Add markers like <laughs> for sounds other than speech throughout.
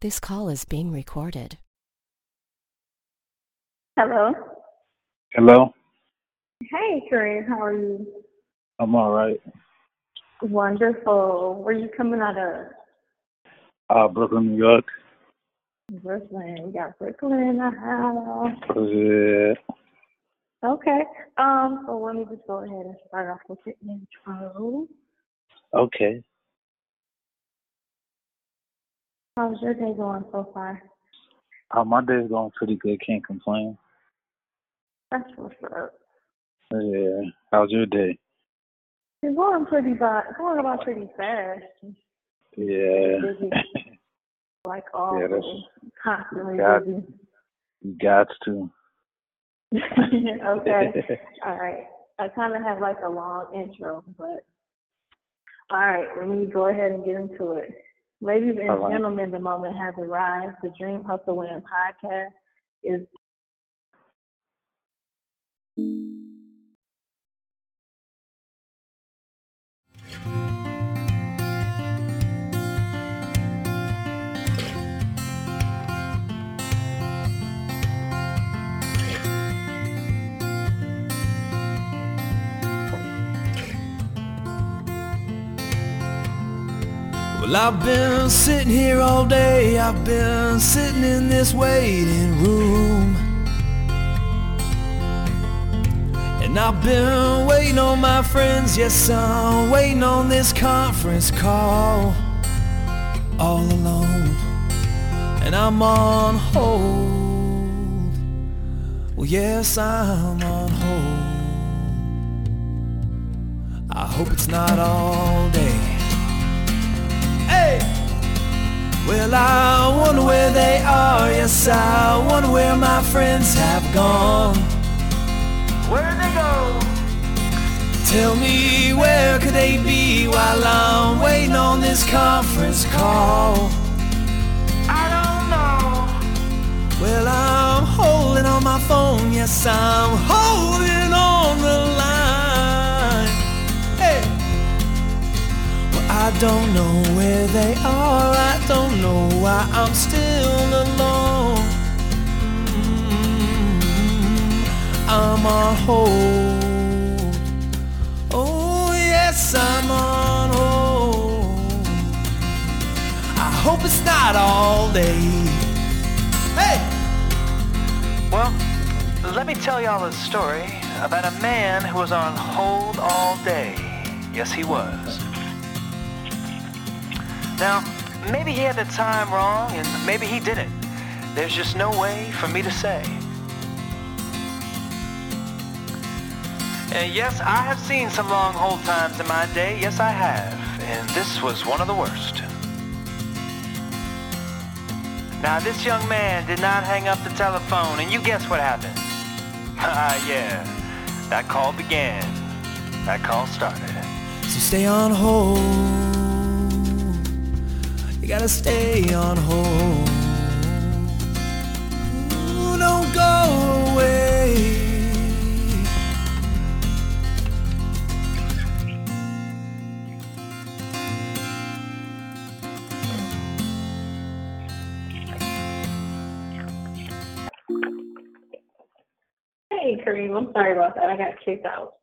This call is being recorded. Hello. Hello, Hey, Corinne. How are you? I'm all right. Wonderful. Where are you coming out of? Uh, Brooklyn, New York. Brooklyn. We got Brooklyn in the house. Yeah. Okay. Um. So let me just go ahead and start off with the intro. Okay. How's your day going so far? Uh, my day's going pretty good. Can't complain. That's what's up. Yeah. How's your day? It's going pretty bad. Going about pretty fast. Yeah. Busy, <laughs> like always. that's- Constantly Got- busy. You got to. <laughs> okay. <laughs> All right. I kind of have like a long intro, but all right, let me go ahead and get into it. Ladies and right. gentlemen, the moment has arrived. The Dream Hustle Win podcast is Well, I've been sitting here all day. I've been sitting in this waiting room. And I've been waiting on my friends. Yes, I'm waiting on this conference call. All alone. And I'm on hold. Well, yes, I'm on hold. I hope it's not all day. Hey! Well, I wonder where they are. Yes, I wonder where my friends have gone. Where'd they go? Tell me where could they be while I'm waiting on this conference call? I don't know. Well, I'm holding on my phone. Yes, I'm holding on the line. I don't know where they are. I don't know why I'm still alone. Mm, I'm on hold. Oh, yes, I'm on hold. I hope it's not all day. Hey! Well, let me tell y'all a story about a man who was on hold all day. Yes, he was. Now, maybe he had the time wrong, and maybe he didn't. There's just no way for me to say. And yes, I have seen some long hold times in my day. Yes, I have. And this was one of the worst. Now, this young man did not hang up the telephone, and you guess what happened? <laughs> Ah, yeah. That call began. That call started. So stay on hold. You gotta stay on hold. Ooh, don't go away. Hey, Kareem. I'm sorry about that. I got kicked out.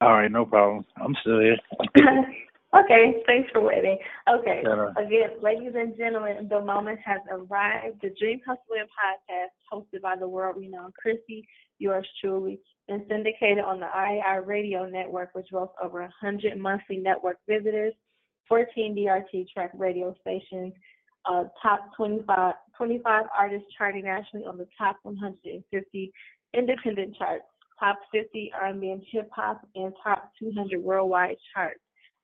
All right, no problem. I'm still here. <laughs> okay, thanks for waiting. Okay, again, ladies and gentlemen, the moment has arrived. The Dream Hustling podcast, hosted by the world-renowned Chrissy, yours truly, and syndicated on the IAI Radio Network, which boasts over 100 monthly network visitors, 14 DRT track radio stations, uh, top 25, 25 artists charting nationally on the top 150 independent charts, top 50 R&B and hip hop, and top 200 worldwide charts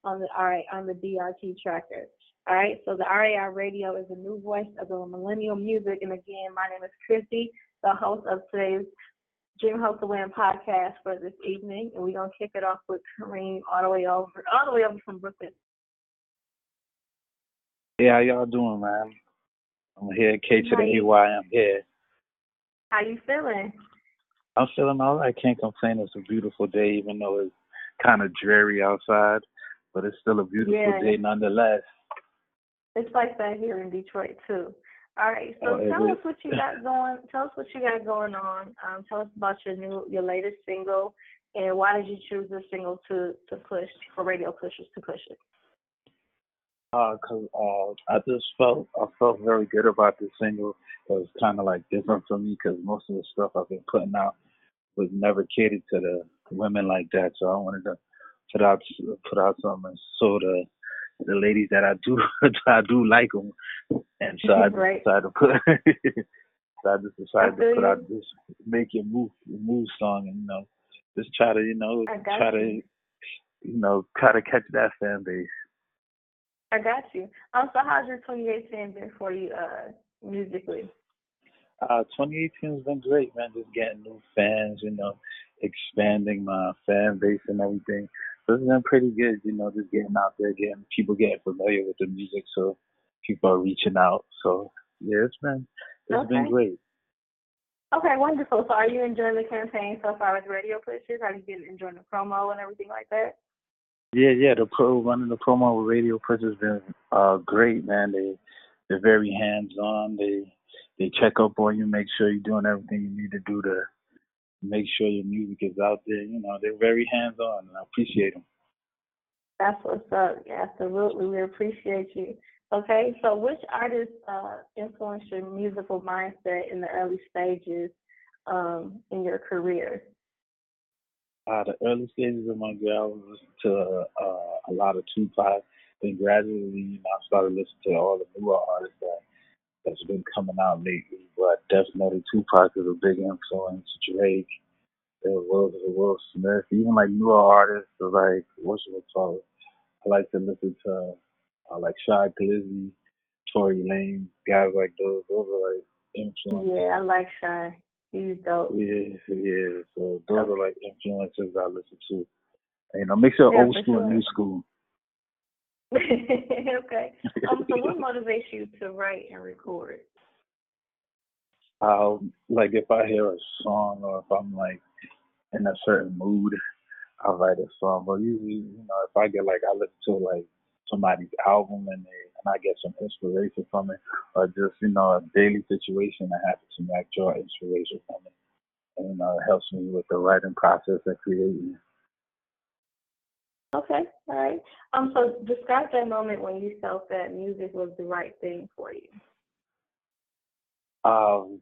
on the RA, on the DRT tracker. All right, so the RAI Radio is a new voice of the millennial music, and again, my name is Chrissy, the host of today's Dream Hope to Win podcast for this evening, and we're gonna kick it off with Kareem all the way over, all the way over from Brooklyn. Yeah, how y'all doing, man? I'm here, K to the EY. I'm here. How you feeling? I'm feeling all right. I can't complain. It's a beautiful day, even though it's kind of dreary outside, but it's still a beautiful Yeah. day nonetheless. It's like that here in Detroit too. All right, so Oh, tell us what you <laughs> got going. Tell us what you got going on. Um, tell us about your new, your latest single, and why did you choose this single to to push for radio pushers to push it? Uh, cause uh, I just felt I felt very good about this single. It was kind of like different for me because most of the stuff I've been putting out was never catered to the women like that. So I wanted to put out put out something so the the ladies that I do <laughs> I do like them, and so <laughs> I just Right. decided to put. <laughs> so I just decided to put you. out this make your move move song and you know just try to you know try to you. you know try to catch that fan base. I got you. Um, so how's your 2018 been for you, uh, musically? Uh, 2018 has been great, man. Just getting new fans, you know, expanding my fan base and everything. So it's been pretty good, you know, just getting out there, getting people getting familiar with the music, so people are reaching out. So yeah, it's been it's been great. Okay, wonderful. So are you enjoying the campaign so far with radio pushers? Are you getting enjoying the promo and everything like that? Yeah, yeah. The pro running the promo with Radio Push has been uh great, man. They they're very hands on. They they check up on you, make sure you're doing everything you need to do to make sure your music is out there. You know, they're very hands on, and I appreciate them. That's what's up. Yeah, absolutely. We appreciate you. Okay, so which artist uh, influenced your musical mindset in the early stages um, in your career? Uh, the early stages of my career, I was listening to uh, a lot of Tupac. Then gradually, you know, I started listening to all the newer artists that that's been coming out lately. But definitely Tupac is a big influence. Drake, Will, Will Smith, even like newer artists like what's it called? I like to listen to uh, like Shy Glizzy, Tory Lanez, guys like those. Those are like influences. Yeah, I like Shy. He's dope. Yeah, yeah. So those are like influences I listen to. And, you know, mix of Yeah, old school and new school. <laughs> okay. Um, so what <laughs> motivates you to write and record? Um, like if I hear a song or if I'm like in a certain mood, I'll write a song. But usually, you know, if I get like I listen to like somebody's album and they and I get some inspiration from it, or just you know a daily situation that happens to me, I draw inspiration from it, and you know it helps me with the writing process and creating. Okay, all right. Um, so describe that moment when you felt that music was the right thing for you. Um,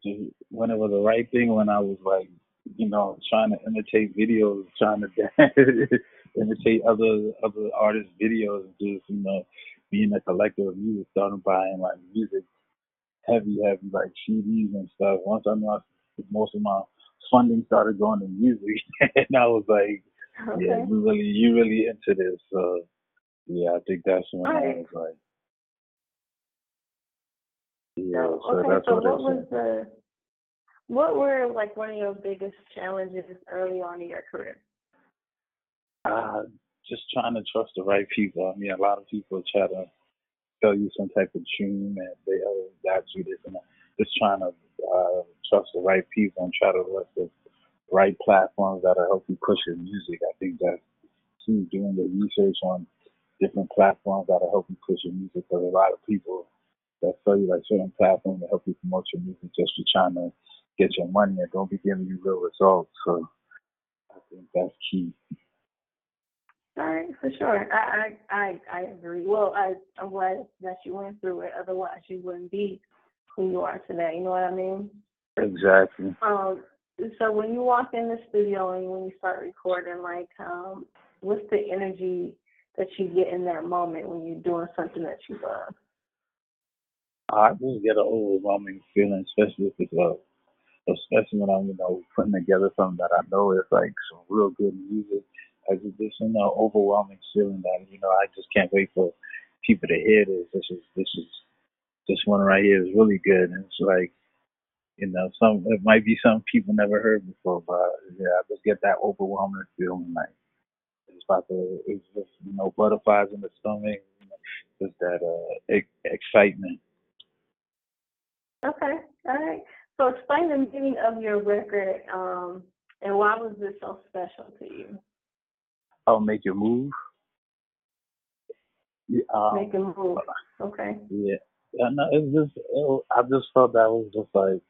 when it was the right thing, when I was like, you know, trying to imitate videos, trying to <laughs> imitate other other artists' videos, and just you know, being a collector of music, started buying like music, heavy, heavy like CDs and stuff. Once I knew most of my funding started going to music, <laughs> and I was like, <laughs> Okay. yeah, you really, you really into this. So yeah, I think that's when I Alright. was like, yeah. So, So okay, that's so what, what was the what were like one of your biggest challenges early on in your career? Uh, just trying to trust the right people. I mean, a lot of people try to sell you some type of dream and they oh, got you this and that. Just trying to uh, trust the right people and try to let the right platforms that'll help you push your music. I think that's key. Doing the research on different platforms that'll help you push your music. Because a lot of people that sell you like certain platforms to help you promote your music just for trying to get your money and don't be giving you real results. So I think that's key. All right, for sure. I I I, I agree. Well, I I'm glad that you went through it. Otherwise, you wouldn't be who you are today. You know what I mean? Exactly. Um. So when you walk in the studio and when you start recording, like, um, what's the energy that you get in that moment when you're doing something that you love? I just get an overwhelming feeling, especially if it's uh, especially when I'm, you know, putting together something that I know is like some real good music. I just this you know overwhelming feeling that you know I just can't wait for people to hear this. This is this is this one right here is really good, and it's like you know some it might be something people never heard before, but yeah, I just get that overwhelming feeling like it's about to it's just you know butterflies in the stomach, you know, just that uh ex- excitement. Okay, all right. So explain the meaning of your record, um, and why was this so special to you? I'll make you move. Yeah, um, making move. Okay. yeah. Yeah, no, it's just it, I just felt that was just like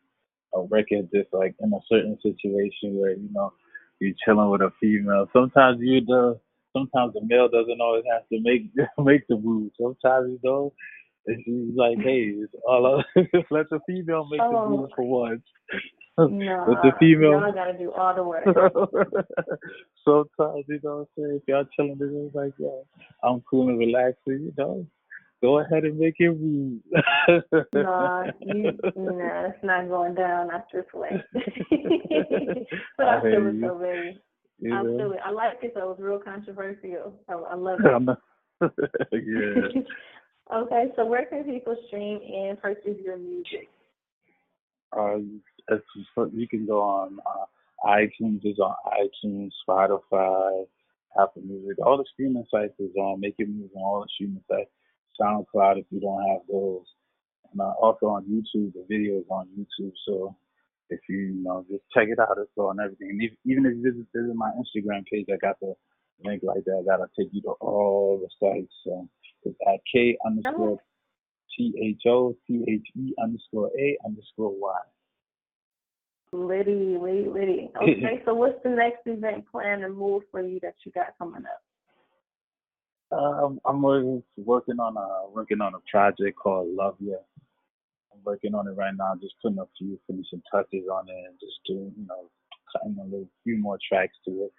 a record, just like in a certain situation where you know you're chilling with a female. Sometimes you the sometimes the male doesn't always have to make <laughs> make the move. Sometimes you know it's just like, hey, it's all up. <laughs> let the female make the Oh. move for once. <laughs> No, With the female. y'all gotta do all the work. Sometimes, you know what I'm saying? If y'all chilling, it's like, yo, I'm cool and relaxing, you know. Go ahead and make it move. <laughs> no, you, <laughs> no, it's not going down not this way. but I I it you. so, baby. You I know? feel it. I like it though. It's real controversial. I, I love <laughs> it. Yeah. okay, so where can people stream and purchase your music? Uh, you can go on uh, iTunes, is on iTunes, Spotify, Apple Music, all the streaming sites is on. Make it move on all the streaming sites. SoundCloud if you don't have those, and uh, also on YouTube. The video is on YouTube, so if you, you know just check it out. It's on everything. And if, even if you visit, visit my Instagram page, I got the link like that. I gotta take you to all the sites. So it's at K underscore T H O T H E underscore A underscore Y. Liddy, Liddy, Liddy. <laughs> Okay, so what's the next event plan and move for you that you got coming up? Um, I'm working working on a working on a project called Love Ya. I'm working on it right now, just putting a few finishing touches on it and just doing, you know, cutting a little few more tracks to it.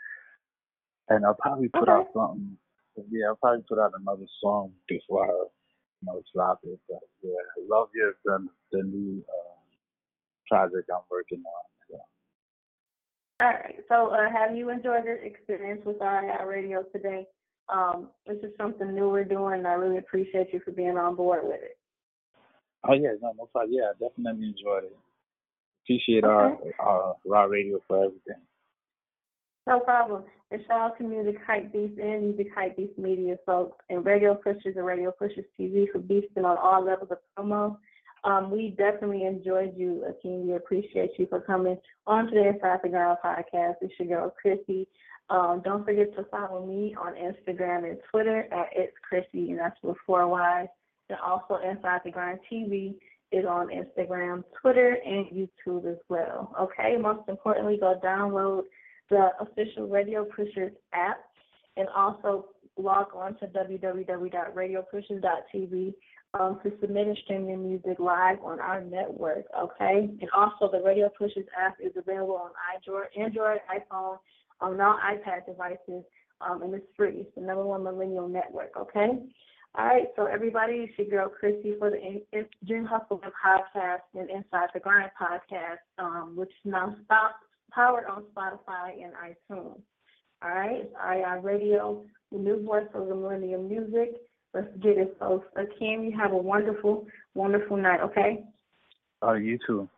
And I'll probably put out something. Yeah, I'll probably put out another song before I, you know, drop it. But yeah, Love Ya is the, the new uh, project I'm working on. So. All right. So, uh, have you enjoyed your experience with RII Radio today? Um, this is something new we're doing, and I really appreciate you for being on board with it. Oh yeah, no, no problem. Yeah, I definitely enjoyed it. Appreciate our Okay. our raw radio for everything. No problem. And shout out to Music Hype Beast and Music Hype Beast Media folks and Radio Pushers and Radio Pushers TV for beasting on all levels of promo. Um, we definitely enjoyed you, Akeem. We appreciate you for coming on to the Inside the Grind podcast. It's your girl, Chrissy. Um, don't forget to follow me on Instagram and Twitter at It's Chrissy, and that's with four Y's. And also Inside the Grind TV is on Instagram, Twitter, and YouTube as well. Okay, most importantly, go download the official Radio Pushers app and also log on to www.radiopushers.tv um, to submit and stream your music live on our network, okay? And also the Radio Pushers app is available on Android, Android iPhone, on all iPad devices, um, and it's free. It's the number one millennial network, okay? All right, so everybody, it's your girl Chrissy for the In- In- Dream Hustle podcast and Inside the Grind podcast, um, which is now powered on Spotify and iTunes. All right, it's RII Radio, the new voice of the millennium music. Let's get it, folks. Akeem, you have a wonderful, wonderful night, okay? Oh, you too.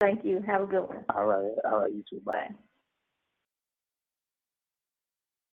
Thank you. Have a good one. All right, all right, you too. Bye. Bye.